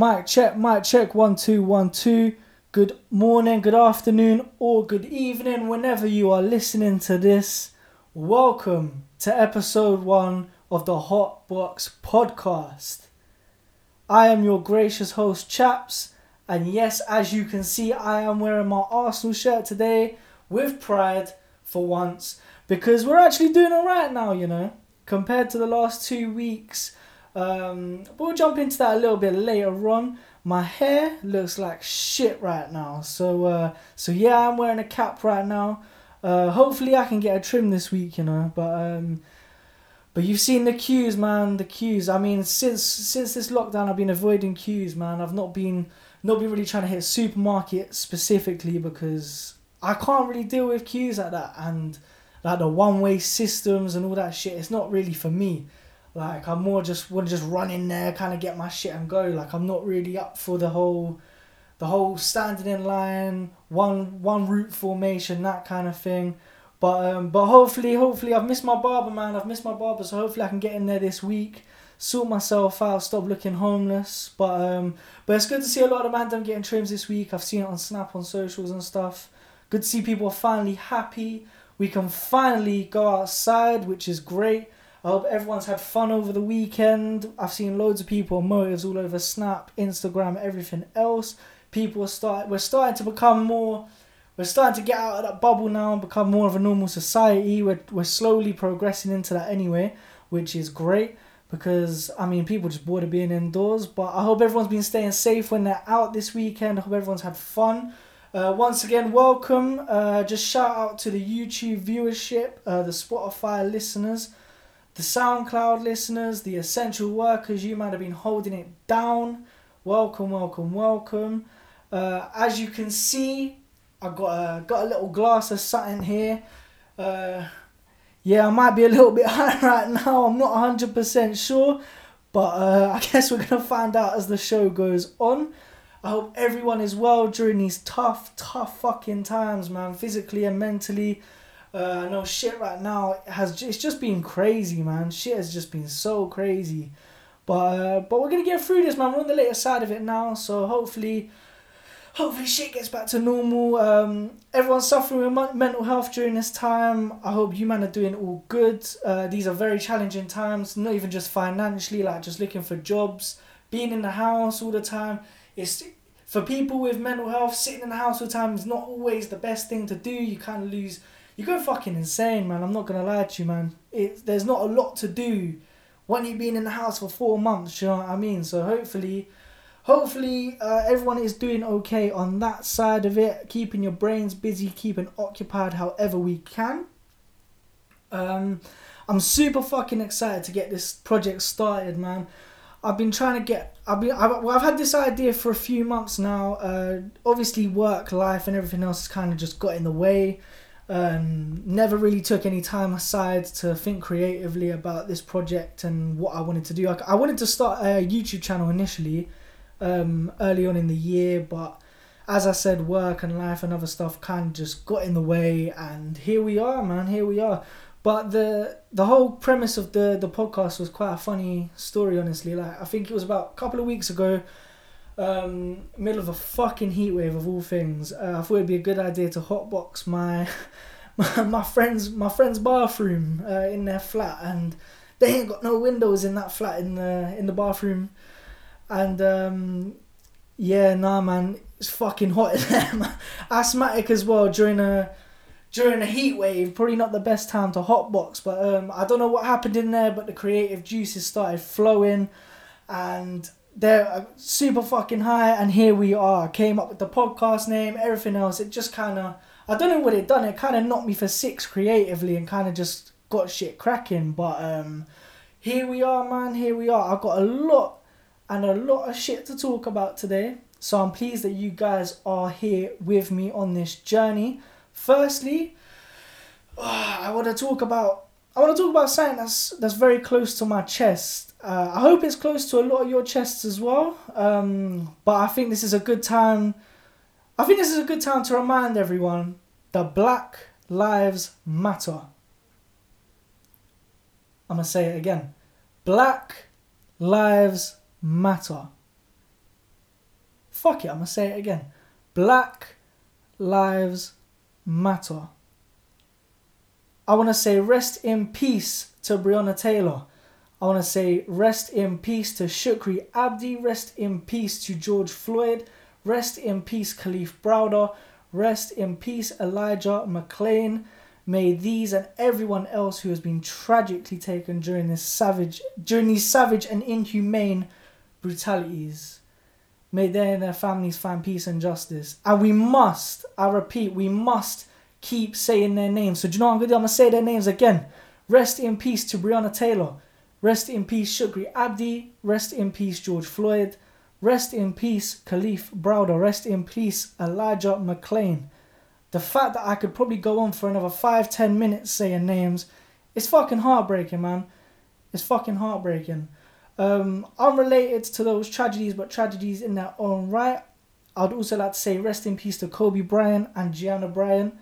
Mic check, mic check, one, two, one, two. Good morning, good afternoon, or good evening, whenever you are listening to this. Welcome to episode one of the Hot Box Podcast. I am your gracious host, Chaps, and yes, as you can see, I am wearing my Arsenal shirt today with pride for once because we're actually doing alright now, you know, compared to the last two weeks. Um, we'll jump into that a little bit later on. My hair looks like shit right now, so uh, so yeah, I'm wearing a cap right now. Uh, hopefully, I can get a trim this week, you know. But um, but you've seen the queues, man. The queues. I mean, since since this lockdown, I've been avoiding queues, man. I've not been not been really trying to hit a supermarket specifically because I can't really deal with queues like that and like the one way systems and all that shit. It's not really for me. Like I'm more just want to just run in there, kind of get my shit and go. Like I'm not really up for the whole, the whole standing in line, one one route formation, that kind of thing. But um, but hopefully, hopefully I've missed my barber, man. I've missed my barber, so hopefully I can get in there this week, sort myself out, stop looking homeless. But um, but it's good to see a lot of man getting trims this week. I've seen it on Snap, on socials and stuff. Good to see people are finally happy. We can finally go outside, which is great. I hope everyone's had fun over the weekend. I've seen loads of people motives all over Snap, Instagram, everything else. People start we're starting to become more we're starting to get out of that bubble now and become more of a normal society. We're we're slowly progressing into that anyway, which is great because I mean people just bored of being indoors. But I hope everyone's been staying safe when they're out this weekend. I hope everyone's had fun. Uh, once again, welcome. Uh, just shout out to the YouTube viewership, uh, the Spotify listeners the SoundCloud listeners, the essential workers, you might have been holding it down. Welcome, welcome, welcome. Uh, as you can see, I've got a, got a little glass of something here. Uh, yeah, I might be a little bit high right now. I'm not 100% sure. But uh, I guess we're going to find out as the show goes on. I hope everyone is well during these tough, tough fucking times, man, physically and mentally. Uh, know shit right now has it's just been crazy, man. Shit has just been so crazy, but uh, but we're gonna get through this, man. We're on the later side of it now, so hopefully, hopefully shit gets back to normal. Um, everyone's suffering with mental health during this time. I hope you man are doing all good. Uh, these are very challenging times, not even just financially, like just looking for jobs, being in the house all the time. It's for people with mental health, sitting in the house all the time is not always the best thing to do. You kind of lose you go fucking insane, man. I'm not gonna lie to you, man. It there's not a lot to do when you've been in the house for four months. You know what I mean? So hopefully, hopefully uh, everyone is doing okay on that side of it. Keeping your brains busy, keeping occupied however we can. Um, I'm super fucking excited to get this project started, man. I've been trying to get. I've been. I've, well, I've had this idea for a few months now. Uh, obviously, work, life, and everything else has kind of just got in the way. Um, never really took any time aside to think creatively about this project and what I wanted to do. I, I wanted to start a YouTube channel initially, um, early on in the year, but as I said, work and life and other stuff kind of just got in the way, and here we are, man. Here we are. But the the whole premise of the the podcast was quite a funny story, honestly. Like I think it was about a couple of weeks ago, um, middle of a fucking heat wave of all things. Uh, I thought it'd be a good idea to hotbox my my, my friend's my friend's bathroom uh, in their flat, and they ain't got no windows in that flat in the in the bathroom, and um, yeah, nah, man, it's fucking hot in there. Asthmatic as well during a during a heat wave. Probably not the best time to hotbox, but um, I don't know what happened in there, but the creative juices started flowing, and they're super fucking high, and here we are. Came up with the podcast name, everything else. It just kind of, I don't know what it done. It kind of knocked me for six creatively, and kind of just got shit cracking. But um, here we are, man. Here we are. I've got a lot and a lot of shit to talk about today. So I'm pleased that you guys are here with me on this journey. Firstly, I want to talk about I want to talk about something that's that's very close to my chest uh, I hope it's close to a lot of your chests as well. Um, but I think this is a good time. I think this is a good time to remind everyone that Black Lives Matter. I'm gonna say it again. Black Lives Matter. Fuck it, I'm gonna say it again. Black Lives Matter. I wanna say rest in peace to Breonna Taylor. I wanna say rest in peace to Shukri Abdi. Rest in peace to George Floyd. Rest in peace, Kalief Browder. Rest in peace, Elijah McClain. May these and everyone else who has been tragically taken during this savage, during these savage and inhumane brutalities, may they and their families find peace and justice. And we must, I repeat, we must keep saying their names. So do you know what I'm gonna do? I'm gonna say their names again. Rest in peace to Breonna Taylor. Rest in peace, Shukri Abdi. Rest in peace, George Floyd. Rest in peace, Kalief Browder. Rest in peace, Elijah McClain. The fact that I could probably go on for another five, ten minutes saying names, it's fucking heartbreaking, man. It's fucking heartbreaking. Um, unrelated to those tragedies, but tragedies in their own right. I'd also like to say rest in peace to Kobe Bryant and Gianna Bryant.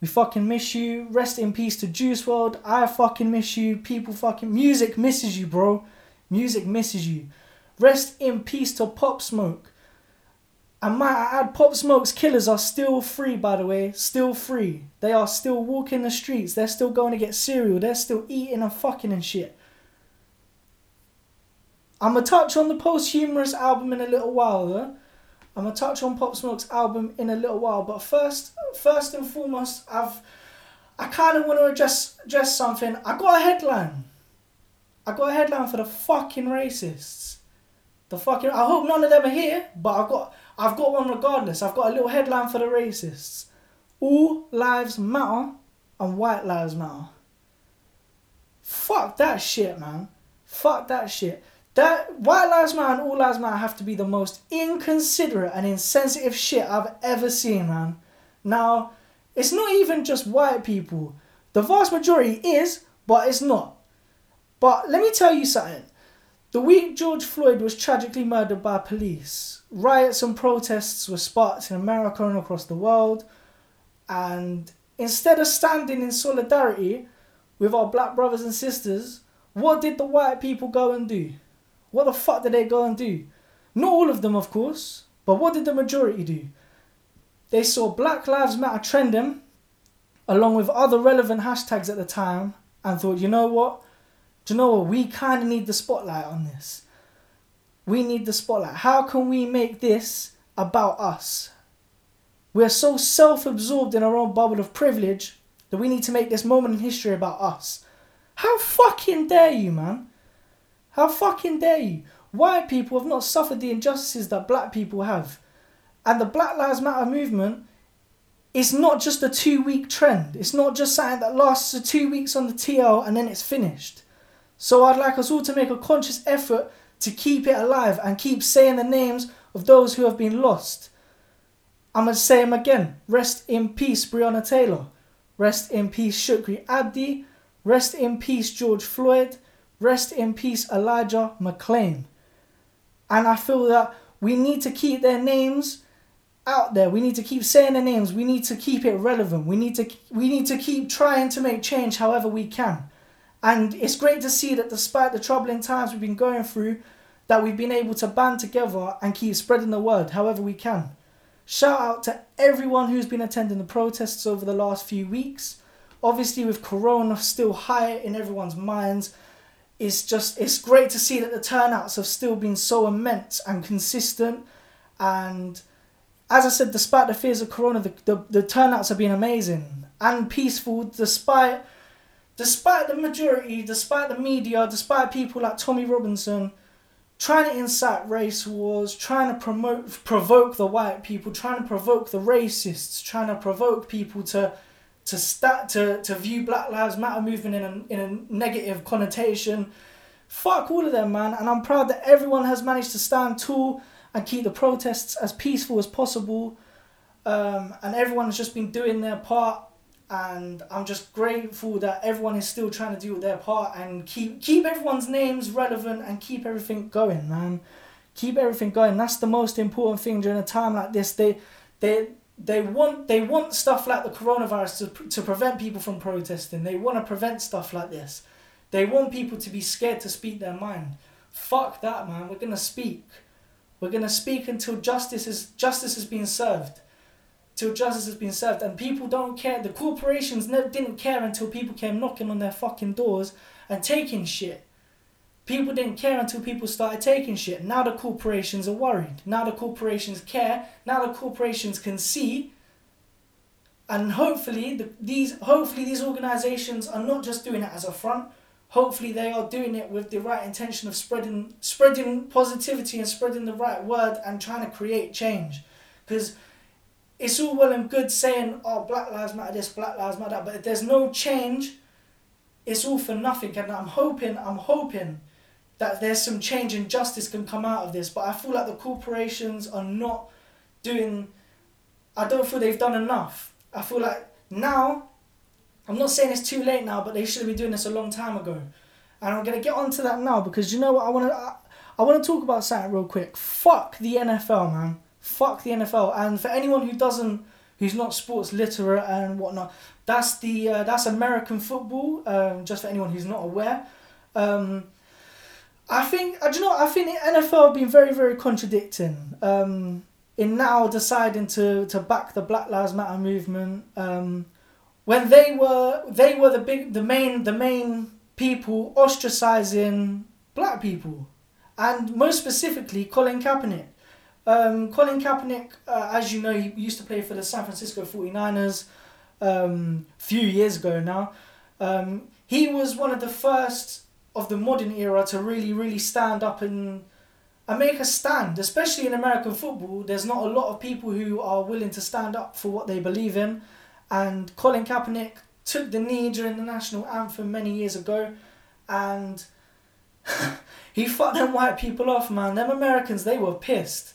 We fucking miss you. Rest in peace to Juice WRLD. I fucking miss you. People fucking music misses you, bro. Music misses you. Rest in peace to Pop Smoke. And might I add, Pop Smoke's killers are still free, by the way. Still free. They are still walking the streets. They're still going to get cereal. They're still eating and fucking and shit. I'm going to touch on the posthumous album in a little while, though. I'm to touch on Pop Smoke's album in a little while. But first, first and foremost, I've I kind of want to address, address something. I got a headline. I got a headline for the fucking racists. The fucking. I hope none of them are here, but I've got I've got one regardless. I've got a little headline for the racists. All lives matter and white lives matter. Fuck that shit, man. Fuck that shit. That white lives matter and all lives matter have to be the most inconsiderate and insensitive shit I've ever seen, man. Now, it's not even just white people. The vast majority is, but it's not. But let me tell you something. The week George Floyd was tragically murdered by police, riots and protests were sparked in America and across the world. And instead of standing in solidarity with our black brothers and sisters, what did the white people go and do? What the fuck did they go and do? Not all of them, of course, but what did the majority do? They saw Black Lives Matter trending along with other relevant hashtags at the time and thought, you know what? Do you know what? We kind of need the spotlight on this. We need the spotlight. How can we make this about us? We're so self absorbed in our own bubble of privilege that we need to make this moment in history about us. How fucking dare you, man? How fucking dare you? White people have not suffered the injustices that black people have. And the Black Lives Matter movement is not just a two week trend. It's not just something that lasts for two weeks on the TL and then it's finished. So I'd like us all to make a conscious effort to keep it alive and keep saying the names of those who have been lost. I'm going to say them again. Rest in peace, Breonna Taylor. Rest in peace, Shukri Abdi. Rest in peace, George Floyd. Rest in peace, Elijah McClain. And I feel that we need to keep their names out there. We need to keep saying their names. We need to keep it relevant. We need to we need to keep trying to make change however we can. And it's great to see that despite the troubling times we've been going through, that we've been able to band together and keep spreading the word however we can. Shout out to everyone who's been attending the protests over the last few weeks. Obviously, with Corona still high in everyone's minds, it's just it's great to see that the turnouts have still been so immense and consistent. And as I said, despite the fears of Corona, the, the, the turnouts have been amazing and peaceful, despite despite the majority, despite the media, despite people like Tommy Robinson trying to incite race wars, trying to promote provoke the white people, trying to provoke the racists, trying to provoke people to to start to, to view Black Lives Matter movement in a, in a negative connotation. Fuck all of them, man. And I'm proud that everyone has managed to stand tall and keep the protests as peaceful as possible. Um, and everyone has just been doing their part and I'm just grateful that everyone is still trying to do their part and keep keep everyone's names relevant and keep everything going, man. Keep everything going. That's the most important thing during a time like this. They they they want they want stuff like the coronavirus to, to prevent people from protesting. They want to prevent stuff like this. They want people to be scared to speak their mind. Fuck that, man. We're gonna speak. We're gonna speak until justice is justice has been served, till justice has been served, and people don't care. The corporations never didn't care until people came knocking on their fucking doors and taking shit. People didn't care until people started taking shit. Now the corporations are worried. Now the corporations care. Now the corporations can see. And hopefully, the, these hopefully these organizations are not just doing it as a front. Hopefully, they are doing it with the right intention of spreading spreading positivity and spreading the right word and trying to create change. Because it's all well and good saying, "Oh, Black Lives Matter," this, Black Lives Matter, that, but if there's no change, it's all for nothing. And I'm hoping, I'm hoping that there's some change and justice can come out of this. But I feel like the corporations are not doing. I don't feel they've done enough. I feel like now. I'm not saying it's too late now, but they should have been doing this a long time ago. And I'm gonna get onto that now because you know what I wanna. I, I want to talk about something real quick. Fuck the NFL, man. Fuck the NFL. And for anyone who doesn't, who's not sports literate and whatnot, that's the uh, that's American football. Um, just for anyone who's not aware. Um, I think uh, do you know? I think the NFL have been very very contradicting. Um, in now deciding to to back the Black Lives Matter movement. Um, when they were they were the big the main the main people ostracizing black people, and most specifically Colin Kaepernick. Um, Colin Kaepernick, uh, as you know, he used to play for the San Francisco 49ers um, a few years ago now. Um, he was one of the first of the modern era to really, really stand up and and make a stand, especially in American football. There's not a lot of people who are willing to stand up for what they believe in, and Colin Kaepernick took the knee during the national anthem many years ago, and he fucked them white people off, man. Them Americans, they were pissed.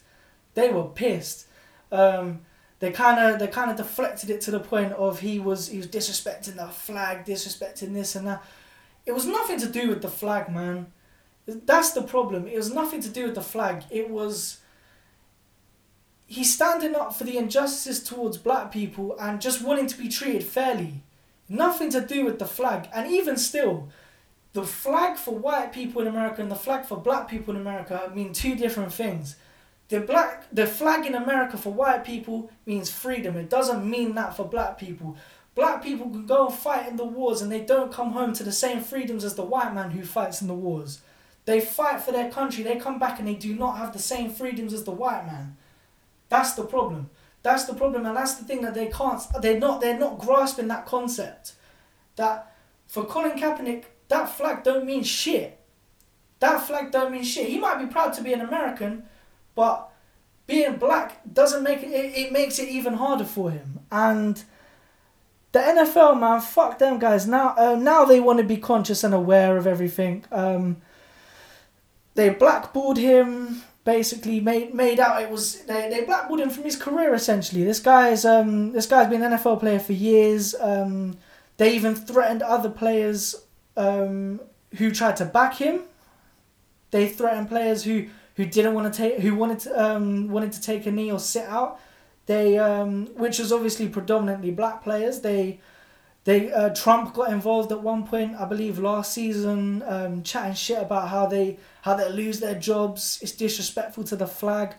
They were pissed. Um, they kind of they kind of deflected it to the point of he was he was disrespecting the flag, disrespecting this and that. It was nothing to do with the flag, man. That's the problem. It was nothing to do with the flag. It was he's standing up for the injustices towards black people and just wanting to be treated fairly. Nothing to do with the flag. And even still, the flag for white people in America and the flag for black people in America mean two different things. The black the flag in America for white people means freedom. It doesn't mean that for black people. Black people can go and fight in the wars and they don't come home to the same freedoms as the white man who fights in the wars. They fight for their country, they come back and they do not have the same freedoms as the white man. That's the problem. That's the problem, and that's the thing that they can't. They're not. They're not grasping that concept. That for Colin Kaepernick, that flag don't mean shit. That flag don't mean shit. He might be proud to be an American, but being black doesn't make it. It, makes it even harder for him. And the NFL, man, fuck them guys. Now, uh, now they want to be conscious and aware of everything. Um, they blackballed him basically made made out it was they, they blackballed him from his career essentially. This guy's um this guy's been an NFL player for years. Um, they even threatened other players um, who tried to back him. They threatened players who, who didn't want to take who wanted to um, wanted to take a knee or sit out. They um, which is obviously predominantly black players. They they uh, Trump got involved at one point, I believe, last season, um, chatting shit about how they how they lose their jobs. It's disrespectful to the flag.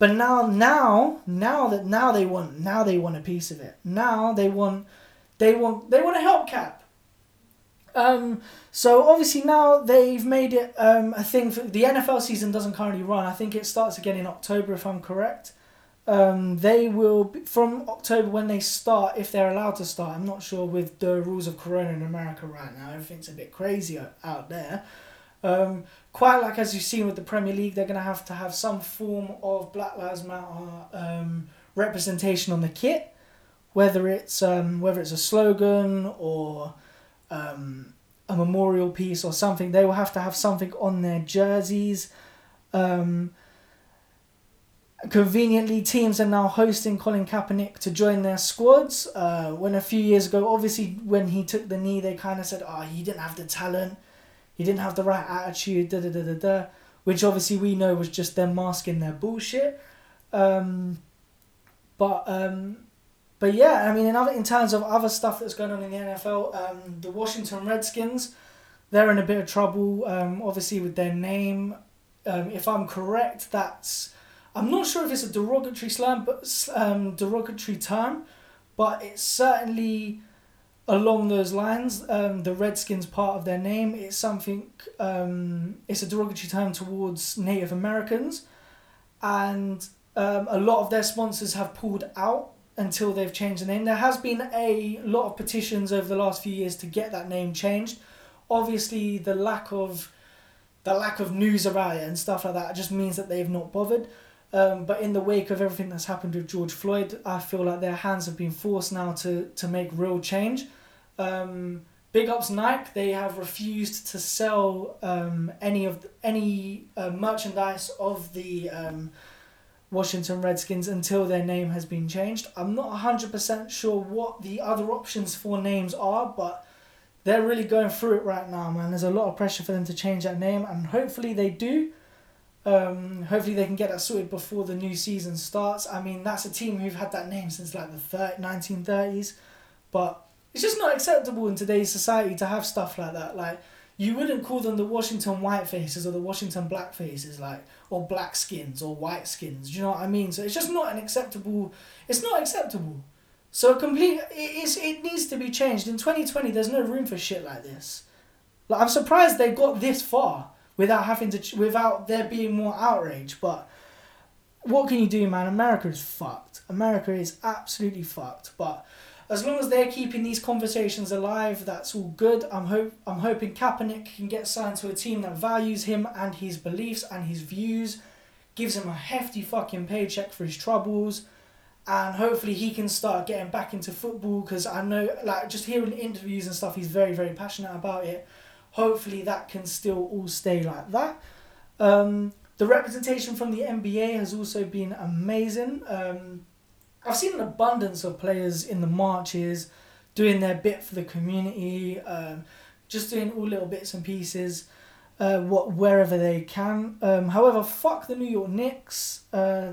But now, now, now that now they want now they want a piece of it. Now they want they want they want a help cap. Um, so obviously now they've made it um, a thing. For, the NFL season doesn't currently run. I think it starts again in October, if I'm correct. Um, they will be, from October when they start, if they're allowed to start. I'm not sure with the rules of Corona in America right now. Everything's a bit crazy out there. Um, quite like as you've seen with the Premier League, they're going to have to have some form of Black Lives Matter um, representation on the kit, whether it's um, whether it's a slogan or um, a memorial piece or something. They will have to have something on their jerseys. Um, conveniently, teams are now hosting Colin Kaepernick to join their squads. Uh, when a few years ago, obviously, when he took the knee, they kind of said, "Oh, he didn't have the talent, he didn't have the right attitude." Da da da da da. Which obviously we know was just them masking their bullshit. Um, but um, but yeah, I mean, in other in terms of other stuff that's going on in the NFL, um, the Washington Redskins, they're in a bit of trouble. Um, obviously with their name. Um, if I'm correct, that's I'm not sure if it's a derogatory slam, but um, derogatory term, but it's certainly along those lines. Um, the Redskins part of their name is something. Um, it's a derogatory term towards Native Americans, and um, a lot of their sponsors have pulled out until they've changed the name. There has been a lot of petitions over the last few years to get that name changed. Obviously, the lack of the lack of news around it and stuff like that just means that they've not bothered. Um, but in the wake of everything that's happened with George Floyd, I feel like their hands have been forced now to to make real change. Um, big ups Nike. They have refused to sell um, any of any uh, merchandise of the um, Washington Redskins until their name has been changed. I'm not hundred percent sure what the other options for names are, but they're really going through it right now, man. There's a lot of pressure for them to change that name, and hopefully they do. Um, hopefully they can get that sorted before the new season starts. I mean, that's a team who've had that name since like the 30, 1930s, but it's just not acceptable in today's society to have stuff like that. Like, you wouldn't call them the Washington white faces or the Washington black faces, like, or black skins or white skins. Do you know what I mean? So it's just not an acceptable. It's not acceptable. So complete. It is. It needs to be changed in twenty twenty. There's no room for shit like this. Like I'm surprised they got this far without having to without there being more outrage. But what can you do, man? America is fucked. America is absolutely fucked. But as long as they're keeping these conversations alive, that's all good. I'm hope I'm hoping Kaepernick can get signed to a team that values him and his beliefs and his views, gives him a hefty fucking paycheck for his troubles, and hopefully he can start getting back into football because I know like just hearing interviews and stuff, he's very very passionate about it hopefully that can still all stay like that. Um, the representation from the NBA has also been amazing. Um, I've seen an abundance of players in the marches doing their bit for the community, um, just doing all little bits and pieces, uh, what wherever they can. Um, however, fuck the New York Knicks. Uh,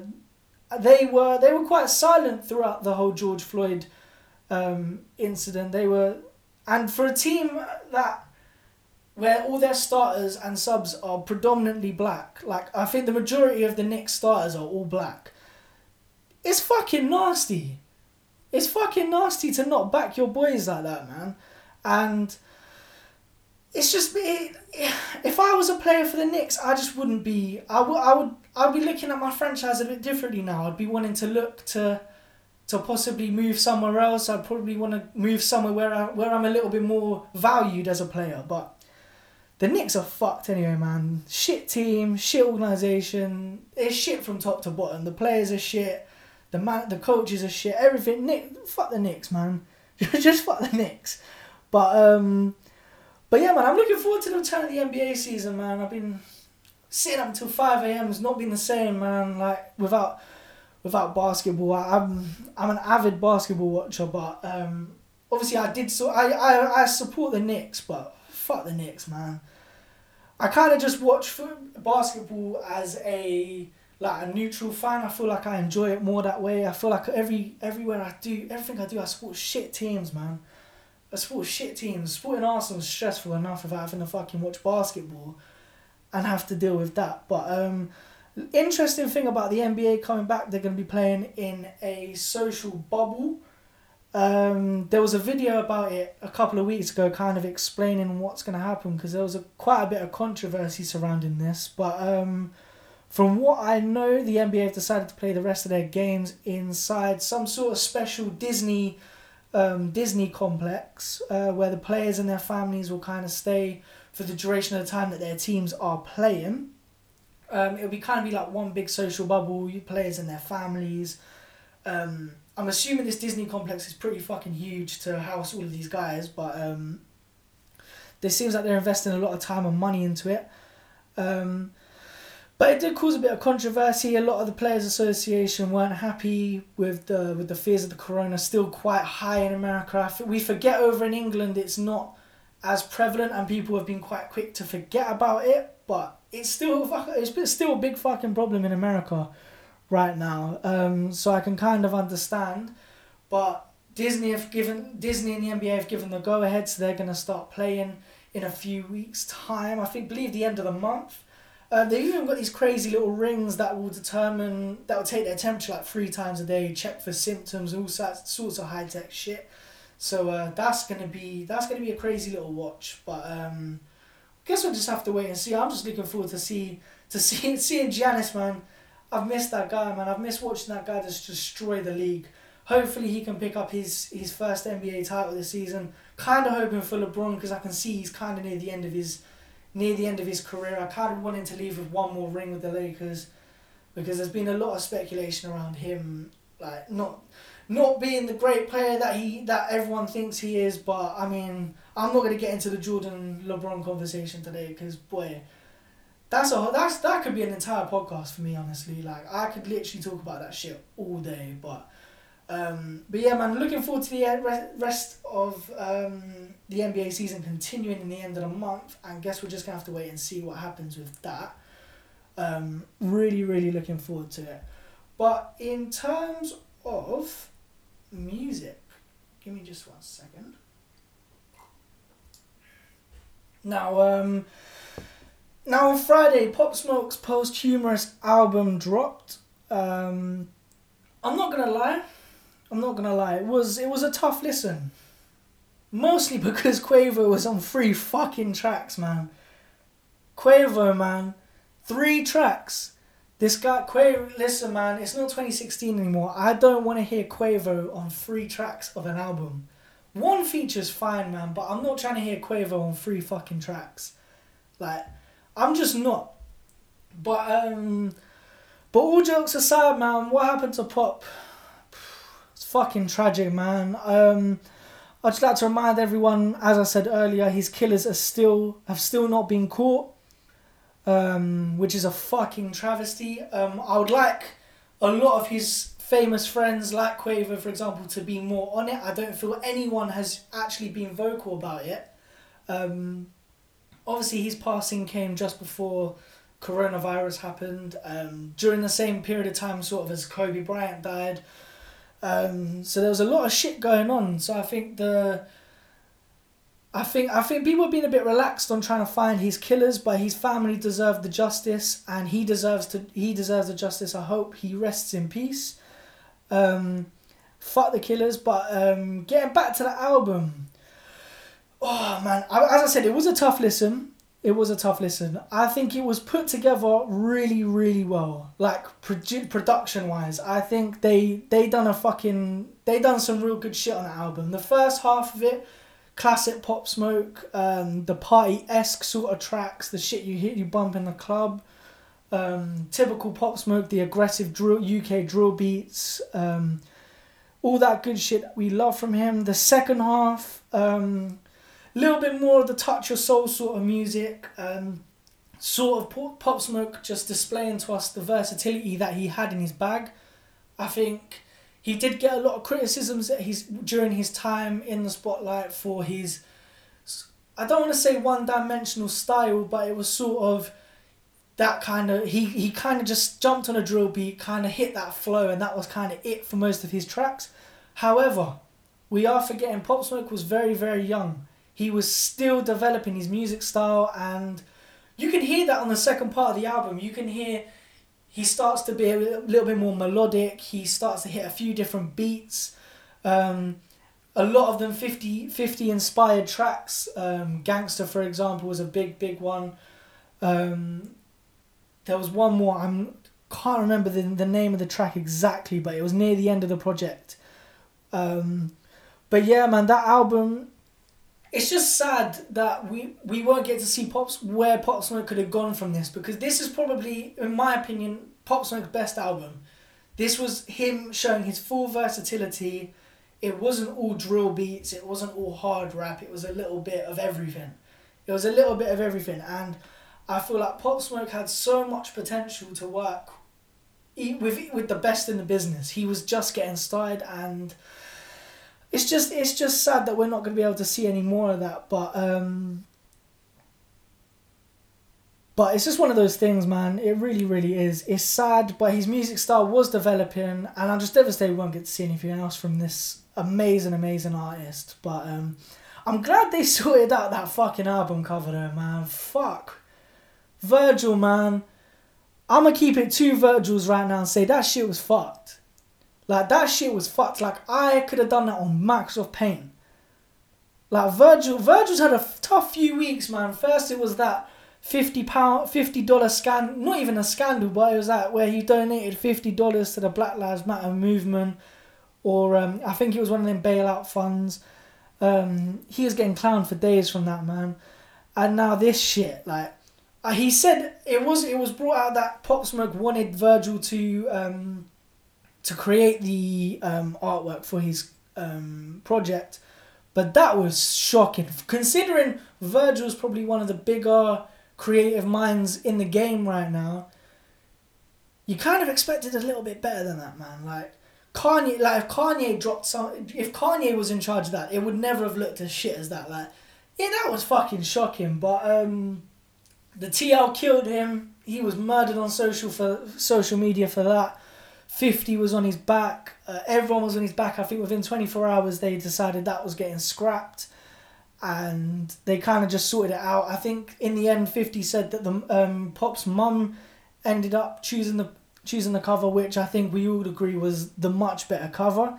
they were they were quite silent throughout the whole George Floyd um, incident. They were, and for a team that where all their starters and subs are predominantly black. Like I think the majority of the Knicks starters are all black. It's fucking nasty. It's fucking nasty to not back your boys like that, man. And it's just it, if I was a player for the Knicks, I just wouldn't be. I would. I would. I'd be looking at my franchise a bit differently now. I'd be wanting to look to, to possibly move somewhere else. I'd probably want to move somewhere where I, where I'm a little bit more valued as a player. But the Knicks are fucked anyway, man. Shit team, shit organisation. It's shit from top to bottom. The players are shit. The man, the coaches are shit. Everything. Nick, fuck the Knicks, man. Just fuck the Knicks. But um, but yeah, man. I'm looking forward to the return of the NBA season, man. I've been sitting up until five a.m. It's not been the same, man. Like without without basketball. I'm I'm an avid basketball watcher, but um, obviously I did so I, I I support the Knicks, but fuck the Knicks, man. I kind of just watch basketball as a like a neutral fan. I feel like I enjoy it more that way. I feel like every everywhere I do everything I do, I support shit teams, man. I support shit teams. Supporting Arsenal is stressful enough without having to fucking watch basketball and have to deal with that. But um, interesting thing about the NBA coming back, they're going to be playing in a social bubble. Um, there was a video about it a couple of weeks ago, kind of explaining what's going to happen because there was a, quite a bit of controversy surrounding this. But um, from what I know, the NBA have decided to play the rest of their games inside some sort of special Disney um, Disney complex uh, where the players and their families will kind of stay for the duration of the time that their teams are playing. Um, it'll be kind of be like one big social bubble, players and their families. Um, I'm assuming this Disney complex is pretty fucking huge to house all of these guys, but um, seems like they're investing a lot of time and money into it. Um, but it did cause a bit of controversy. A lot of the players' association weren't happy with the with the fears of the corona. Still quite high in America. We forget over in England it's not as prevalent, and people have been quite quick to forget about it. But it's still it's still a big fucking problem in America right now. Um, so I can kind of understand, but Disney have given Disney and the NBA have given the go ahead, so they're gonna start playing in a few weeks' time. I think believe the end of the month. Uh, they've even got these crazy little rings that will determine that will take their temperature like three times a day, check for symptoms, all sorts sorts of high tech shit. So uh, that's gonna be that's gonna be a crazy little watch. But um, I guess we'll just have to wait and see. I'm just looking forward to see to see seeing Giannis man. I've missed that guy man. I've missed watching that guy just destroy the league. Hopefully he can pick up his his first NBA title this season. Kind of hoping for LeBron because I can see he's kind of near the end of his near the end of his career. I kind of want him to leave with one more ring with the Lakers because there's been a lot of speculation around him, like not not being the great player that he that everyone thinks he is. But I mean, I'm not gonna get into the Jordan LeBron conversation today because boy, that's a that's that could be an entire podcast for me. Honestly, like I could literally talk about that shit all day, but. Um, but yeah, man, looking forward to the rest of um, the NBA season continuing in the end of the month. And guess we're just gonna have to wait and see what happens with that. Um, really, really looking forward to it. But in terms of music, give me just one second. Now, um, now on Friday, Pop Smoke's posthumous album dropped. Um, I'm not gonna lie I'm not gonna lie, it was it was a tough listen. Mostly because Quavo was on three fucking tracks, man. Quavo, man, three tracks. This guy Quavo, listen, man, it's not 2016 anymore. I don't want to hear Quavo on three tracks of an album. One feature's fine, man, but I'm not trying to hear Quavo on three fucking tracks. Like, I'm just not. But um, but all jokes aside, man, what happened to Pop? It's fucking tragic, man. Um, I'd just like to remind everyone, as I said earlier, his killers are still have still not been caught, um, which is a fucking travesty. Um, I would like a lot of his famous friends, like Quavo, for example, to be more on it. I don't feel anyone has actually been vocal about it. Um, obviously, his passing came just before coronavirus happened. Um, during the same period of time, sort of as Kobe Bryant died. Um, so there was a lot of shit going on. So I think the I think I think people have been a bit relaxed on trying to find his killers, but his family deserve the justice, and he deserves to he deserves the justice. I hope he rests in peace. Um, fuck the killers, but um, getting back to the album. Oh man, as I said, it was a tough listen it was a tough listen. I think it was put together really, really well. Like produ- production wise, I think they they done a fucking they done some real good shit on the album. The first half of it, classic pop smoke, um, the party esque sort of tracks, the shit you hit you bump in the club, um, typical pop smoke, the aggressive drill UK drill beats, um, all that good shit we love from him. The second half. Um, little bit more of the touch of soul sort of music. Um, sort of pop smoke just displaying to us the versatility that he had in his bag. I think he did get a lot of criticisms that he's during his time in the spotlight for his I don't want to say one dimensional style, but it was sort of that kind of he, he kind of just jumped on a drill beat, kind of hit that flow, and that was kind of it for most of his tracks. However, we are forgetting Pop Smoke was very very young he was still developing his music style and you can hear that on the second part of the album. You can hear he starts to be a little bit more melodic. He starts to hit a few different beats. Um, a lot of them 50, 50 inspired tracks. Um, gangster for example was a big big one. Um, there was one more. I can't remember the, the name of the track exactly but it was near the end of the project. Um, but yeah man that album it's just sad that we we won't get to see Pops where Pop Smoke could have gone from this because this is probably, in my opinion, Pop Smoke's best album. This was him showing his full versatility. It wasn't all drill beats. It wasn't all hard rap. It was a little bit of everything. It was a little bit of everything, and I feel like Pop Smoke had so much potential to work with with the best in the business. He was just getting started, and it's just it's just sad that we're not going to be able to see any more of that. But um, but it's just one of those things, man. It really, really is. It's sad, but his music style was developing, and I'm just devastated we won't get to see anything else from this amazing, amazing artist. But um, I'm glad they sorted out that fucking album cover, though, man. Fuck, Virgil, man, I'm gonna keep it two Virgils right now and say that shit was fucked. Like that shit was fucked. Like I could have done that on Microsoft Paint. Like Virgil, Virgil's had a tough few weeks, man. First it was that fifty pound, fifty dollar scandal. Not even a scandal, but it was that where he donated fifty dollars to the Black Lives Matter movement, or um, I think it was one of them bailout funds. Um, he was getting clowned for days from that man, and now this shit. Like uh, he said, it was it was brought out that Pop Smoke wanted Virgil to um, to create the um, artwork for his um, project, but that was shocking considering Virgil's probably one of the bigger creative minds in the game right now, you kind of expected a little bit better than that, man. Like Kanye, like if Kanye dropped some, if Kanye was in charge of that, it would never have looked as shit as that. Like, yeah, that was fucking shocking. But um, the TL killed him. He was murdered on social for social media for that. Fifty was on his back. Uh, everyone was on his back. I think within twenty four hours they decided that was getting scrapped and they kind of just sorted it out. I think in the end, Fifty said that the um, Pop's mum ended up choosing the choosing the cover, which I think we all agree was the much better cover.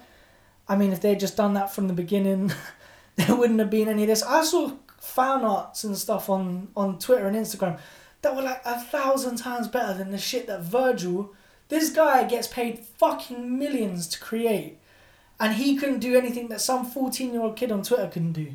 I mean, if they'd just done that from the beginning, there wouldn't have been any of this. I saw fan arts and stuff on on Twitter and Instagram that were like a thousand times better than the shit that Virgil. This guy gets paid fucking millions to create, and he couldn't do anything that some fourteen year old kid on Twitter couldn't do.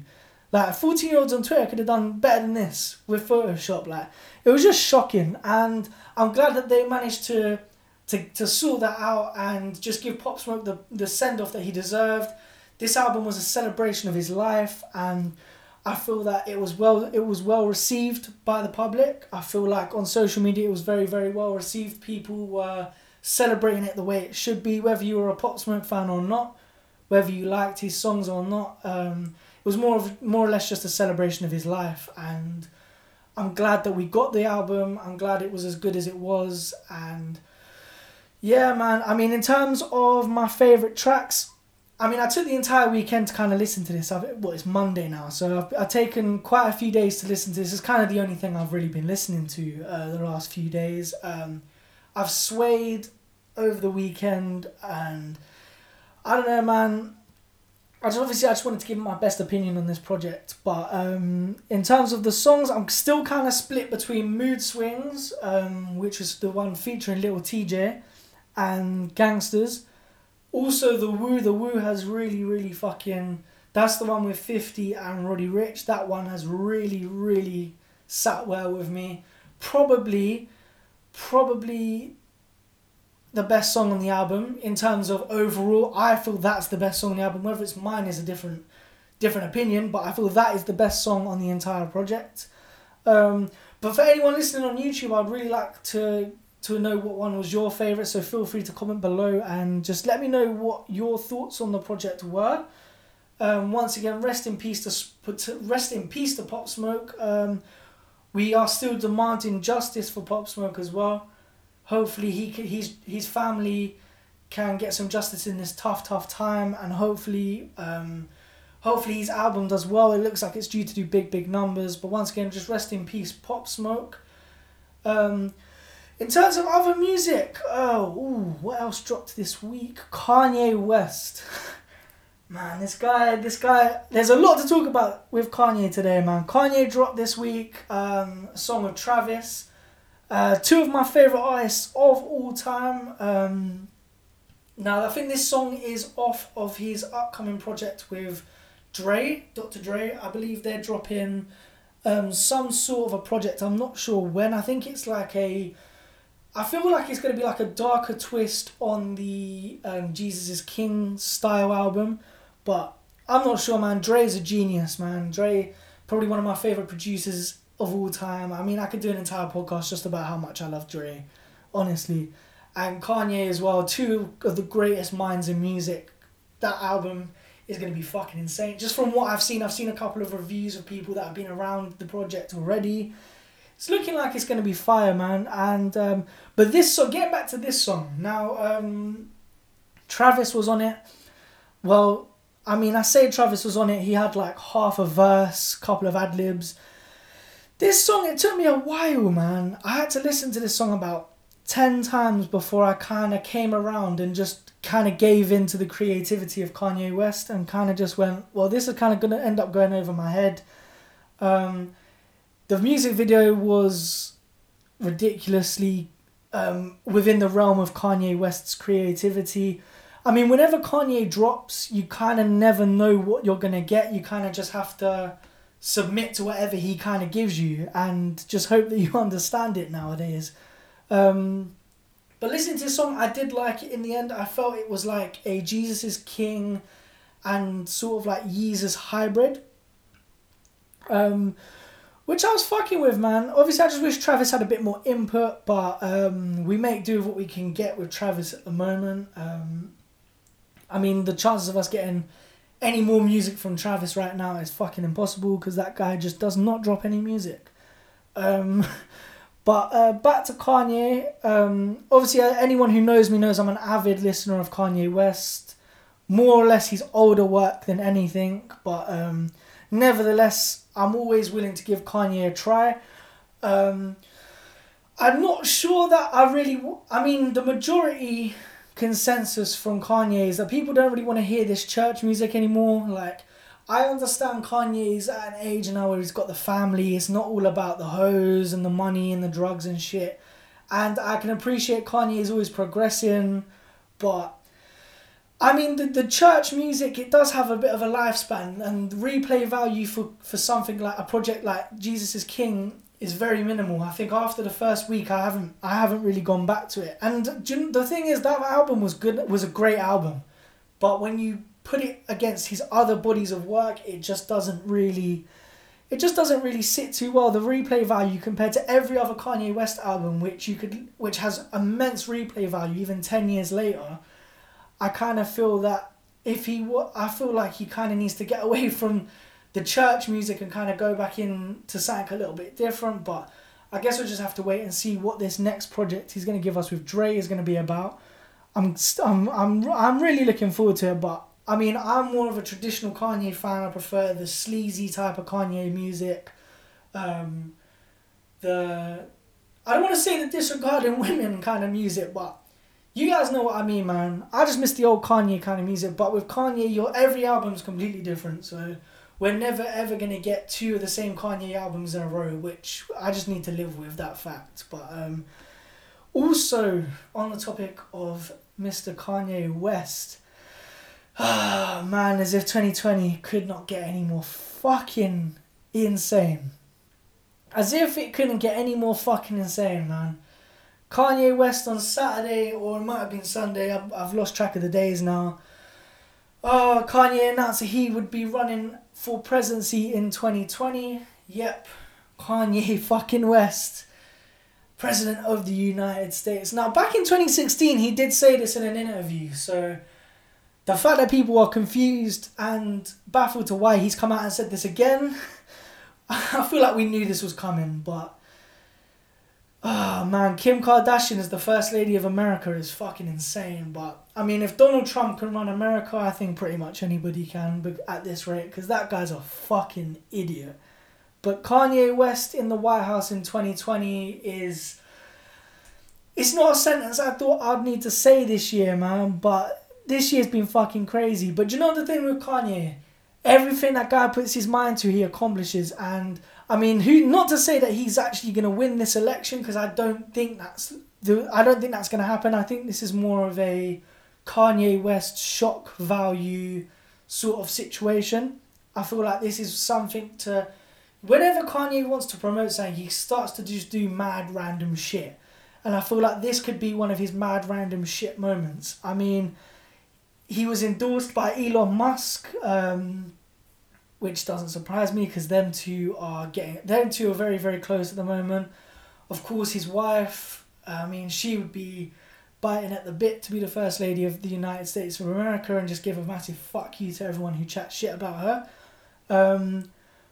Like fourteen year olds on Twitter could have done better than this with Photoshop. Like it was just shocking, and I'm glad that they managed to to, to sort that out and just give Pop Smoke the, the send off that he deserved. This album was a celebration of his life, and I feel that it was well it was well received by the public. I feel like on social media it was very very well received. People were celebrating it the way it should be, whether you were a Pop Smoke fan or not, whether you liked his songs or not. Um, it was more of more or less just a celebration of his life and I'm glad that we got the album. I'm glad it was as good as it was and yeah, man. I mean, in terms of my favorite tracks, I mean, I took the entire weekend to kind of listen to this. I've, well, it's Monday now, so I've, I've taken quite a few days to listen to this. It's kind of the only thing I've really been listening to uh, the last few days. Um, I've swayed over the weekend, and I don't know, man. I just obviously I just wanted to give my best opinion on this project, but um, in terms of the songs, I'm still kind of split between Mood Swings, um, which is the one featuring Lil Tjay, and Gangsters. Also, the Woo, the Woo has really, really fucking. That's the one with Fifty and Roddy Ricch. That one has really, really sat well with me. Probably, probably the best song on the album in terms of overall. I feel that's the best song on the album. Whether it's mine is a different different opinion, but I feel that is the best song on the entire project. Um, but for anyone listening on YouTube, I'd really like to to know what one was your favorite. So feel free to comment below and just let me know what your thoughts on the project were. Um, once again, rest in peace to rest in peace to Pop Smoke. Um, we are still demanding justice for Pop Smoke as well. Hopefully he can, his his family can get some justice in this tough tough time and hopefully um, hopefully his album does well. It looks like it's due to do big big numbers but once again just rest in peace pop smoke. Um, in terms of other music oh ooh, what else dropped this week? Kanye west man this guy this guy there's a lot to talk about with kanye today man kanye dropped this week um, a song of travis uh, two of my favourite artists of all time. Um, now, I think this song is off of his upcoming project with Dre, Dr. Dre. I believe they're dropping um, some sort of a project. I'm not sure when. I think it's like a. I feel like it's going to be like a darker twist on the um, Jesus is King style album, but I'm not sure, man. Dre is a genius, man. Dre, probably one of my favorite producers of all time. I mean, I could do an entire podcast just about how much I love Dre, honestly. And Kanye as well, two of the greatest minds in music. That album is going to be fucking insane. Just from what I've seen, I've seen a couple of reviews of people that have been around the project already. It's looking like it's going to be fire, man. And um, but this so getting back to this song now, um, Travis was on it. Well, I mean, I say Travis was on it. He had like half a verse, couple of ad libs This song, it took me a while, man. I had to listen to this song about 10 times before I kind of came around and just kind of gave in to the creativity of Kanye West and kind of just went, well, this is kind of going to end up going over my head. Um, the music video was ridiculously um, within the realm of Kanye West's creativity. I mean, whenever Kanye drops, you kind of never know what you're going to get. You kind of just have to submit to whatever he kind of gives you and just hope that you understand it nowadays. Um, but listening to this song, I did like it in the end. I felt it was like a Jesus is King and sort of like Yeezus hybrid. Um, which I was fucking with, man. Obviously, I just wish Travis had a bit more input, but um, we make do with what we can get with Travis at the moment. Um, I mean, the chances of us getting any more music from Travis right now is fucking impossible because that guy just does not drop any music. Um, but uh, back to Kanye. Um, obviously, uh, anyone who knows me knows I'm an avid listener of Kanye West. More or less, his older work than anything, but um, nevertheless, I'm always willing to give Kanye a try. Um, I'm not sure that I really. I mean, the majority consensus from Kanye is that people don't really want to hear this church music anymore. Like, I understand Kanye's at an age now where he's got the family. It's not all about the hoes and the money and the drugs and shit. And I can appreciate Kanye is always progressing, but I mean the, the church music it does have a bit of a lifespan and replay value for, for something like a project like Jesus is King is very minimal. I think after the first week, I haven't I haven't really gone back to it. And the thing is, that album was good. Was a great album, but when you put it against his other bodies of work, it just doesn't really. It just doesn't really sit too well. The replay value compared to every other Kanye West album, which you could, which has immense replay value, even ten years later, I kind of feel that if he, I feel like he kind of needs to get away from the church music and kind of go back in to something a little bit different. But I guess we'll just have to wait and see what this next project he's going to give us with Dre is going to be about. I'm, I'm, I'm, I'm really looking forward to it, but I mean, I'm more of a traditional Kanye fan. I prefer the sleazy type of Kanye music. Um, the I don't want to say the disregarding women kind of music, but you guys know what I mean, man. I just miss the old Kanye kind of music, but with Kanye, your every album's completely different. So we're never ever gonna get two of the same Kanye albums in a row, which I just need to live with that fact. But um, also on the topic of Mr. Kanye West, ah man, as if twenty twenty could not get any more fucking insane. As if it couldn't get any more fucking insane, man. Kanye West on Saturday, or it might have been Sunday. I've, I've lost track of the days now. Oh, Kanye announced that he would be running for presidency in 2020. Yep, Kanye fucking West, President of the United States. Now, back in 2016, he did say this in an interview, so the fact that people are confused and baffled to why he's come out and said this again, I feel like we knew this was coming, but Oh man, Kim Kardashian as the first lady of America is fucking insane. But I mean, if Donald Trump can run America, I think pretty much anybody can at this rate because that guy's a fucking idiot. But Kanye West in the White House in 2020 is. It's not a sentence I thought I'd need to say this year, man, but this year's been fucking crazy. But you know the thing with Kanye? Everything that guy puts his mind to, he accomplishes. And I mean, who? Not to say that he's actually going to win this election because I don't think that's. I don't think that's going to happen. I think this is more of a Kanye West shock value sort of situation. I feel like this is something to. Whenever Kanye wants to promote something, he starts to just do mad random shit. And I feel like this could be one of his mad random shit moments. I mean, he was endorsed by Elon Musk. Um, which doesn't surprise me because them two are getting them two are very very close at the moment. Of course, his wife. I mean, she would be biting at the bit to be the first lady of the United States of America and just give a massive fuck you to everyone who chats shit about her. Um,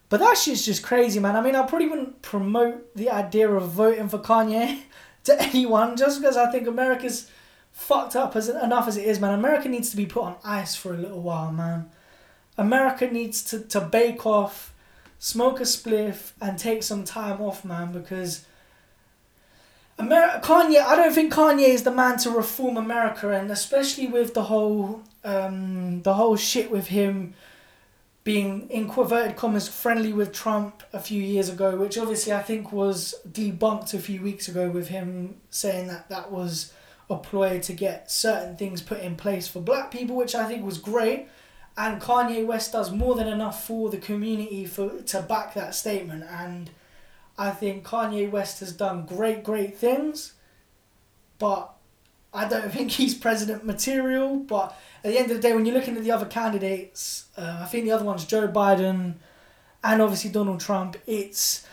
but that shit's just crazy, man. I mean, I probably wouldn't promote the idea of voting for Kanye to anyone just because I think America's fucked up as enough as it is, man. America needs to be put on ice for a little while, man. America needs to, to bake off smoke a spliff, and take some time off, man, because Kanye, I don't think Kanye is the man to reform America, and especially with the whole, um, the whole shit with him being in inverted commas friendly with Trump a few years ago, which obviously I think was debunked a few weeks ago with him saying that that was a ploy to get certain things put in place for black people, which I think was great. And Kanye West does more than enough for the community for to back that statement. And I think Kanye West has done great, great things, but I don't think he's president material. But at the end of the day, when you're looking at the other candidates, uh, I think the other one's Joe Biden and obviously Donald Trump. It's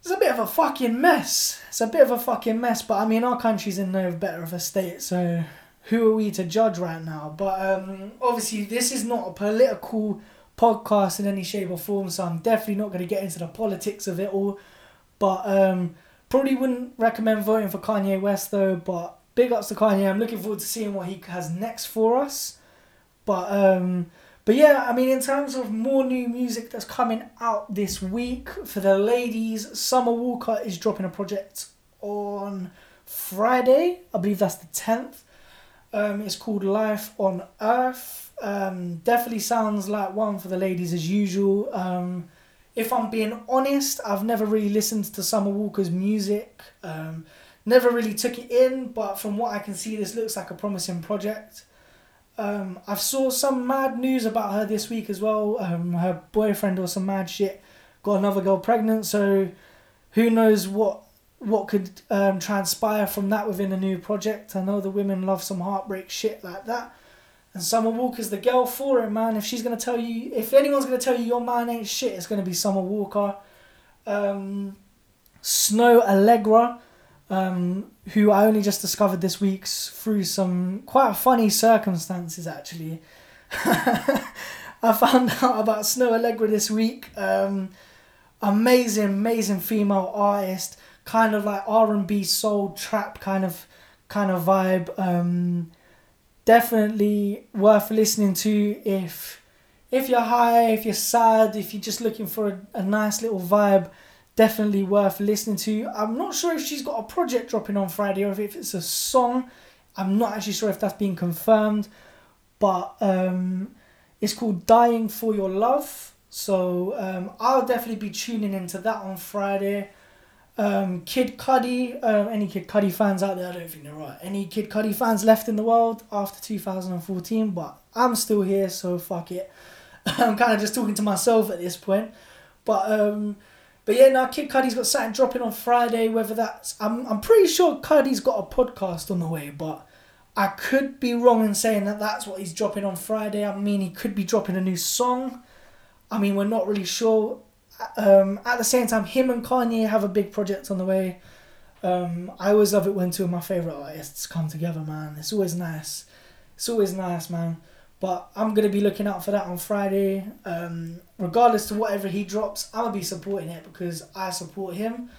it's a bit of a fucking mess. It's a bit of a fucking mess. But I mean, our country's in no better of a state, so who are we to judge right now? But um, obviously, this is not a political podcast in any shape or form, so I'm definitely not going to get into the politics of it all. But um, probably wouldn't recommend voting for Kanye West though. But big ups to Kanye. I'm looking forward to seeing what he has next for us. But um, but yeah, I mean, in terms of more new music that's coming out this week for the ladies, Summer Walker is dropping a project on Friday. I believe that's the tenth. Um, it's called Life on Earth. Um, definitely sounds like one for the ladies as usual. Um, if I'm being honest, I've never really listened to Summer Walker's music. Um, never really took it in, but from what I can see, this looks like a promising project. Um, I've saw some mad news about her this week as well. Um, her boyfriend or some mad shit got another girl pregnant, so who knows what what could um, transpire from that within a new project. I know the women love some heartbreak shit like that. And Summer Walker's the girl for it, man. If she's gonna tell you, if anyone's gonna tell you your man ain't shit, it's gonna be Summer Walker. Um, Snoh Aalegra, um, who I only just discovered this week through some quite funny circumstances, actually. I found out about Snoh Aalegra this week. Um, amazing, amazing female artist kind of like R and B soul trap kind of kind of vibe. Um, definitely worth listening to if if you're high, if you're sad, if you're just looking for a, a nice little vibe. Definitely worth listening to. I'm not sure if she's got a project dropping on Friday or if it's a song. I'm not actually sure if that's been confirmed, but um, it's called "Dying for Your Love." So um, I'll definitely be tuning into that on Friday. Um, Kid Cudi, uh, any Kid Cudi fans out there, I don't think they're right. Any Kid Cudi fans left in the world after 2014, but I'm still here, so fuck it. I'm kind of just talking to myself at this point. But um, but yeah, now Kid Cudi's got something dropping on Friday. Whether that's I'm I'm pretty sure Cudi's got a podcast on the way, but I could be wrong in saying that that's what he's dropping on Friday. I mean, he could be dropping a new song. I mean, we're not really sure um, at the same time, him and Kanye have a big project on the way. Um, I always love it when two of my favorite artists come together, man. It's always nice. It's always nice, man. But I'm gonna be looking out for that on Friday. Um, regardless to whatever he drops, I'm gonna be supporting it because I support him.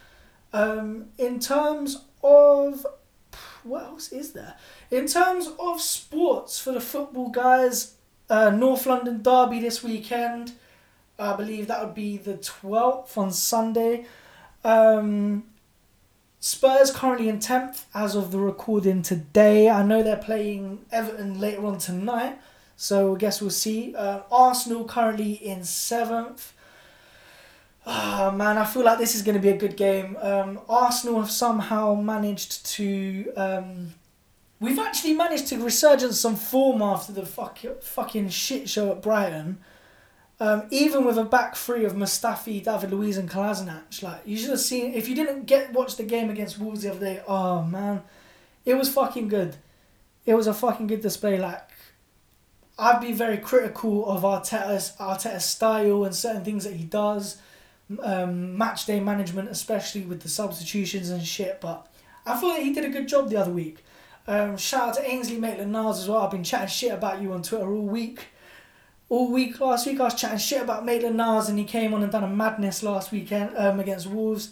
Um, in terms of what else is there? In terms of sports for the football guys, uh, North London Derby this weekend. I believe that would be the 12th on Sunday. Um, Spurs currently in 10th as of the recording today. I know they're playing Everton later on tonight, so I guess we'll see. Uh, Arsenal currently in 7th. Oh, ah, man, I feel like this is going to be a good game. Um, Arsenal have somehow managed to. Um, we've actually managed to resurgence some form after the fuck, fucking shit show at Brighton. Um, even with a back three of Mustafi, David Luiz, and Kolasinac, like you should have seen. If you didn't get watch the game against Wolves the other day, oh man, it was fucking good. It was a fucking good display. Like I'd be very critical of Arteta's Arteta's style and certain things that he does, um, match day management, especially with the substitutions and shit. But I thought he did a good job the other week. Um, shout out to Ainsley Maitland-Niles as well. I've been chatting shit about you on Twitter all week all week last week I was chatting shit about Maitland Niles and he came on and done a madness last weekend um, against Wolves.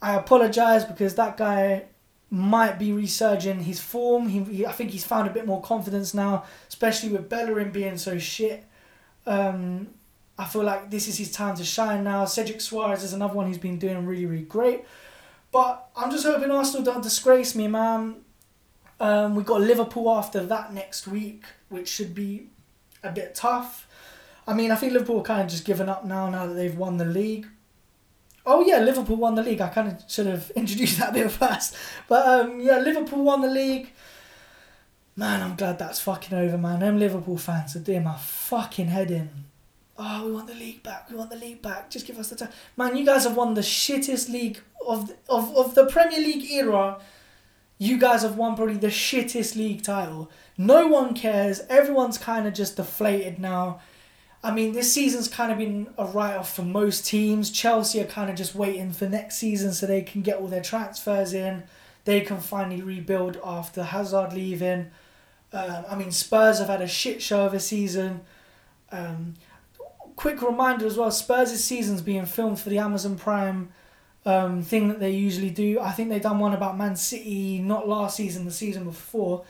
I apologise because that guy might be resurging his form. He, he, I think he's found a bit more confidence now, especially with Bellerin being so shit. Um, I feel like this is his time to shine now. Cedric Soares is another one who's been doing really, really great. But I'm just hoping Arsenal don't disgrace me, man. Um, we got Liverpool after that next week, which should be a bit tough. I mean, I think Liverpool kind of just given up now, now that they've won the league. Oh yeah, Liverpool won the league. I kind of should have introduced that bit first, but um, yeah, Liverpool won the league. Man, I'm glad that's fucking over, man. Them Liverpool fans are doing my fucking head in. Oh, we want the league back. We want the league back. Just give us the time, man. You guys have won the shittest league of the, of of the Premier League era. You guys have won probably the shittest league title. No one cares. Everyone's kind of just deflated now. I mean, this season's kind of been a write off for most teams. Chelsea are kind of just waiting for next season so they can get all their transfers in. They can finally rebuild after Hazard leaving. Um, I mean, Spurs have had a shit show of a season. Um, quick reminder as well Spurs' season's being filmed for the Amazon Prime um, thing that they usually do. I think they done one about Man City, not last season, the season before.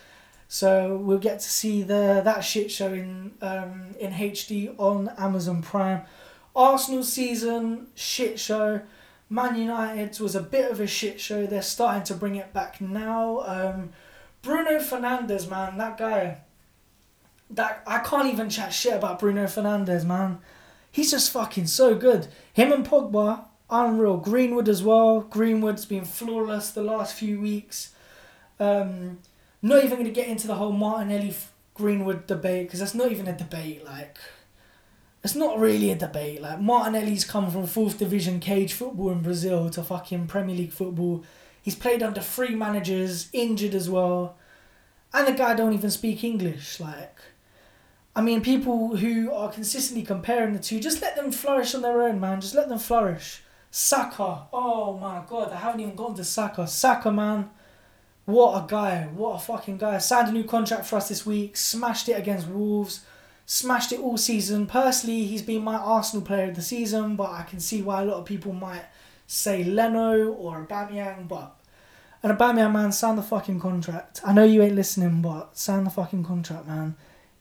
So we'll get to see the that shit show in um, in HD on Amazon Prime. Arsenal season shit show. Man United's was a bit of a shit show. They're starting to bring it back now. Um, Bruno Fernandes, man, that guy. That I can't even chat shit about Bruno Fernandes, man. He's just fucking so good. Him and Pogba, unreal. Greenwood as well. Greenwood's been flawless the last few weeks. Um, not even going to get into the whole Martinelli Greenwood debate because that's not even a debate. Like, it's not really a debate. Like, Martinelli's come from fourth division cage football in Brazil to fucking Premier League football. He's played under three managers, injured as well, and the guy don't even speak English. Like, I mean, people who are consistently comparing the two, just let them flourish on their own, man. Just let them flourish. Saka, oh my god, I haven't even gone to Saka. Saka, man what a guy. What a fucking guy. Signed a new contract for us this week. Smashed it against Wolves. Smashed it all season. Personally, he's been my Arsenal player of the season, but I can see why a lot of people might say Leno or Aubameyang, but an Aubameyang, man, sign the fucking contract. I know you ain't listening, but sign the fucking contract, man.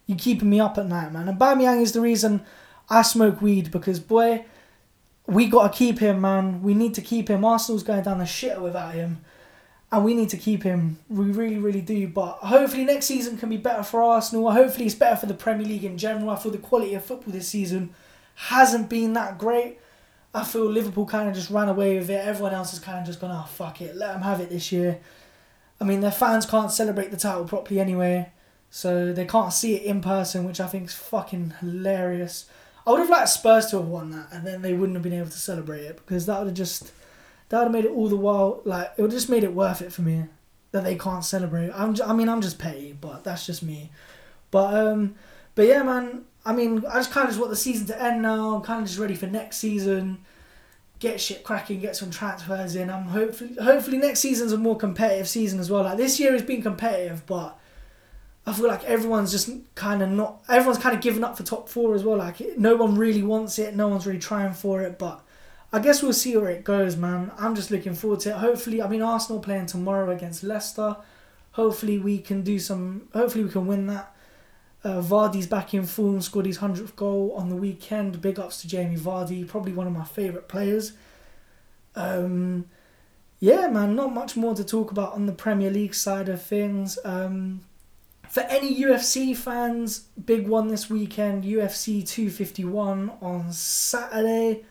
You keeping me up at night, man. And Aubameyang is the reason I smoke weed because, boy, we got to keep him, man. We need to keep him. Arsenal's going down the shitter without him and we need to keep him. We really, really do. But hopefully next season can be better for Arsenal. Hopefully it's better for the Premier League in general. I feel the quality of football this season hasn't been that great. I feel Liverpool kind of just ran away with it. Everyone else has kind of just gone, oh, fuck it, let them have it this year. I mean, their fans can't celebrate the title properly anyway, so they can't see it in person, which I think is fucking hilarious. I would have liked Spurs to have won that, and then they wouldn't have been able to celebrate it because that would have just that would have made it all the while like it would just made it worth it for me that they can't celebrate. I'm just, I mean I'm just petty, but that's just me. But um, but yeah, man. I mean, I just kind of just want the season to end now. I'm kind of just ready for next season. Get shit cracking, get some transfers in. I'm hopefully hopefully next season's a more competitive season as well. Like this year has been competitive, but I feel like everyone's just kind of not. Everyone's kind of given up for top four as well. Like no one really wants it. No one's really trying for it, but I guess we'll see where it goes, man. I'm just looking forward to it. Hopefully, I mean, Arsenal playing tomorrow against Leicester. Hopefully, we can do some. Hopefully, we can win that. Uh, Vardy's back in form, scored his 100th goal on the weekend. Big ups to Jamie Vardy, probably one of my favourite players. Um, yeah, man, not much more to talk about on the Premier League side of things. Um, for any UFC fans, big one this weekend UFC 251 on Saturday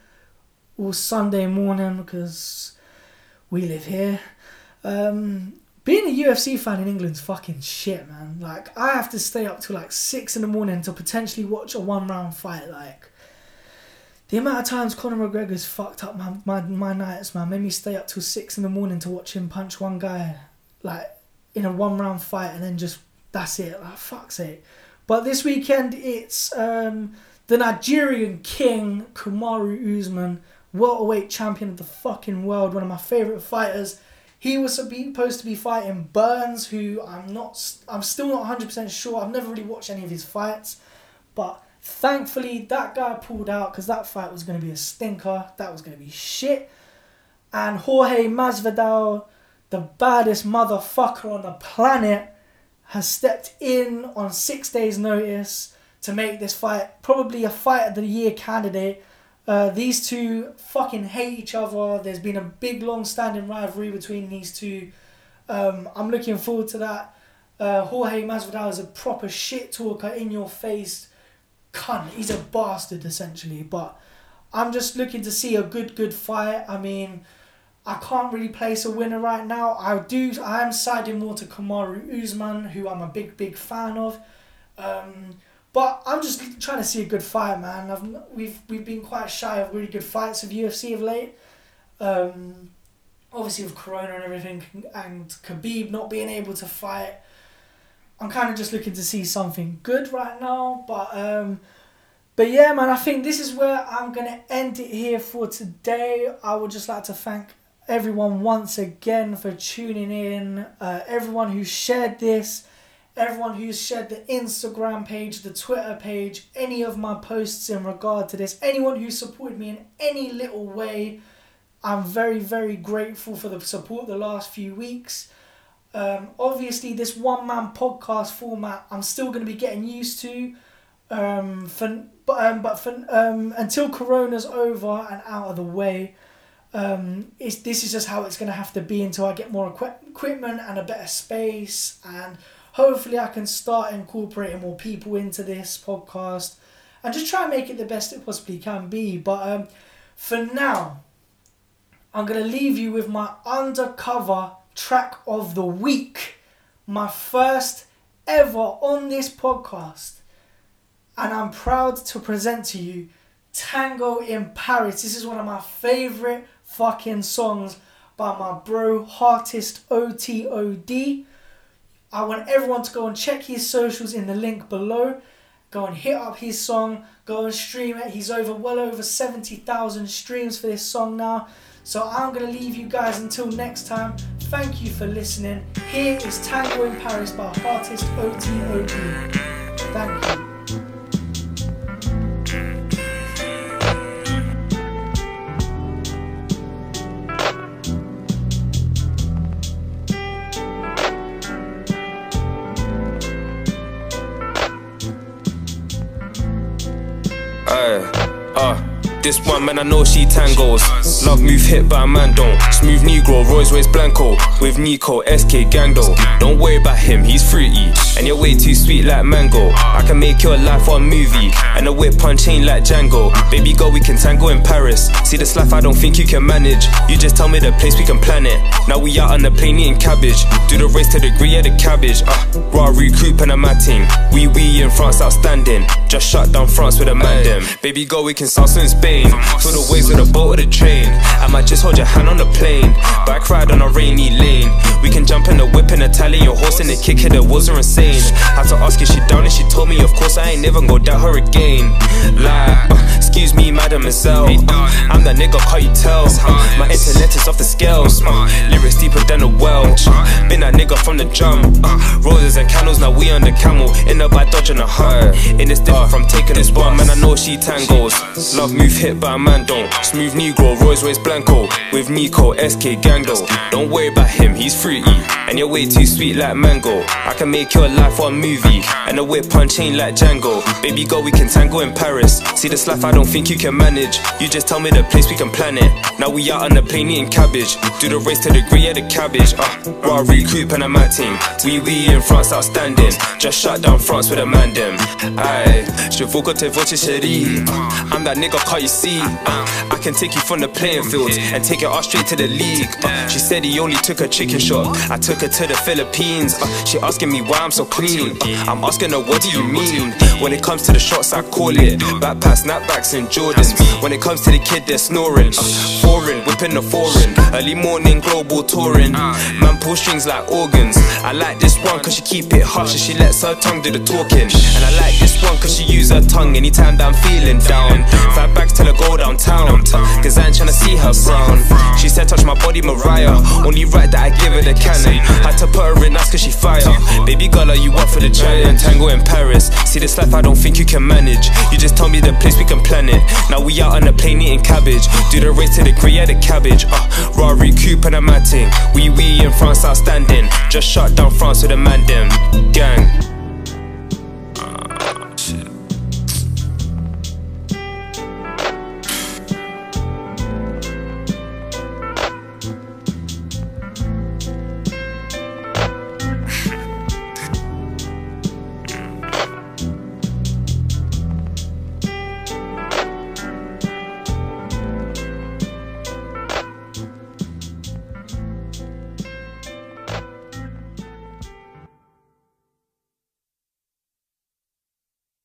or Sunday morning because we live here. Um, being a UFC fan in England's fucking shit, man. Like I have to stay up till like six in the morning to potentially watch a one round fight. Like the amount of times Conor McGregor's fucked up my, my my nights, man, made me stay up till six in the morning to watch him punch one guy, like in a one round fight, and then just that's it. Like fuck's sake. But this weekend it's um, the Nigerian king Kamaru Usman welterweight champion of the fucking world, one of my favorite fighters. He was supposed to be fighting Burns, who I'm not, I'm still not 100% sure. I've never really watched any of his fights, but thankfully that guy pulled out because that fight was going to be a stinker. That was going to be shit. And Jorge Masvidal, the baddest motherfucker on the planet, has stepped in on six days' notice to make this fight probably a fight of the year candidate. Uh, these two fucking hate each other. There's been a big, long-standing rivalry between these two. Um, I'm looking forward to that. Uh, Jorge Masvidal is a proper shit talker, in your face cunt. He's a bastard essentially. But I'm just looking to see a good, good fight. I mean, I can't really place a winner right now. I do. I am siding more to Kamaru Usman, who I'm a big, big fan of. Um, but I'm just trying to see a good fight, man. I've, we've we've been quite shy of really good fights of UFC of late. Um, obviously with Corona and everything, and Khabib not being able to fight. I'm kind of just looking to see something good right now, but um, but yeah, man, I think this is where I'm gonna end it here for today. I would just like to thank everyone once again for tuning in. Uh, everyone who shared this, everyone who's shared the Instagram page, the Twitter page, any of my posts in regard to this, anyone who supported me in any little way. I'm very, very grateful for the support the last few weeks. Um, obviously, this one man podcast format, I'm still going to be getting used to. Um, for but um, but for um, until Corona's over and out of the way, um, it's, this is just how it's going to have to be until I get more equip- equipment and a better space, and hopefully I can start incorporating more people into this podcast, and just try and make it the best it possibly can be. But um, for now, I'm going to leave you with my undercover track of the week. My first ever on this podcast. And I'm proud to present to you Tango in Paris. This is one of my favorite fucking songs by my bro, Heartist OTOD. I want everyone to go and check his socials in the link below. Go and hit up his song, go and stream it. He's over well over 70,000 streams for this song now. So I'm going to leave you guys until next time. Thank you for listening. Here is Tango in Paris by Heartist OTOD. Thank you. This one man, I know she tangos. Love move hit, but a man don't. Smooth Negro, Royce Royce Blanco. With Nico, SK Gangdo. Don't worry about him, he's fruity. And you're way too sweet like mango. I can make your life one movie. And a whip on chain like Django. Baby girl, we can tango in Paris. See this life, I don't think you can manage. You just tell me the place, we can plan it. Now we out on the plane eating cabbage. Do the race to the degree of the cabbage. Uh, raw recoup and a matting. We, we in France outstanding. Just shut down France with a man them. Baby girl, we can sound in Spain. Feel the waves of the boat or the train. I might just hold your hand on the plane. Bike ride on a rainy lane. We can jump in the whip in Italian, your horse in the kick it, it wasn't insane. Had to ask if she down and she told me, of course I ain't never gonna doubt her again. Like, uh, excuse me, mademoiselle. Uh, I'm that nigga, can't you tell? My internet is off the scales. Uh, lyrics deeper than a well. Uh, been that nigga from the jump. Uh, roses and candles, now we on the camel. In the by dodging a heart. In this different from taking this one, man, I know she tangos. Love move hit by a man don't. Smooth Negro, Rolls Royce Blanco. With Nico, SK Gango. Don't worry about him, he's fruity. And you're way too sweet like mango. I can make your life one movie. And a whip on chain like Django. Baby girl, we can tango in Paris. See this life, I don't think you can manage. You just tell me the place, we can plan it. Now we out on the plane eating cabbage. Do the race to the degree of the cabbage. Uh, raw recoup and a mat team. We, we in France outstanding. Just shut down France with a man them. Aye, je vous côté votre chérie. I'm that nigga, can't you see? I can take you from the playing field and take your ass straight to the league. Uh, she said he only took a chicken shot. I took her to the Philippines. Uh, she asking me why I'm so clean. I'm asking her, what do you mean? When it comes to the shots, I call it backpack, snapbacks, and Jordans. When it comes to the kid, they're snoring. Uh, foreign, whipping the foreign. Early morning, global touring. Man pull strings like organs. I like this one cause she keep it hush and she lets her tongue do the talking. And I like this one cause she use her tongue anytime that I'm feeling down. Fat bags till I go downtown. Cause I ain't tryna see her frown. She said, touch my body, Mariah. Only right that I give her the cannon. Had to put her in, that's cause she fire. Baby girl, are you up for the giant? Tango in Paris. See this life, I don't think you can manage. You just tell me the place we can plan it. Now we out on a plane eating cabbage. Do the race to the the cabbage. Uh, raw recoup and a matting. We, we in France outstanding. Just shut down France with a man them. Gang.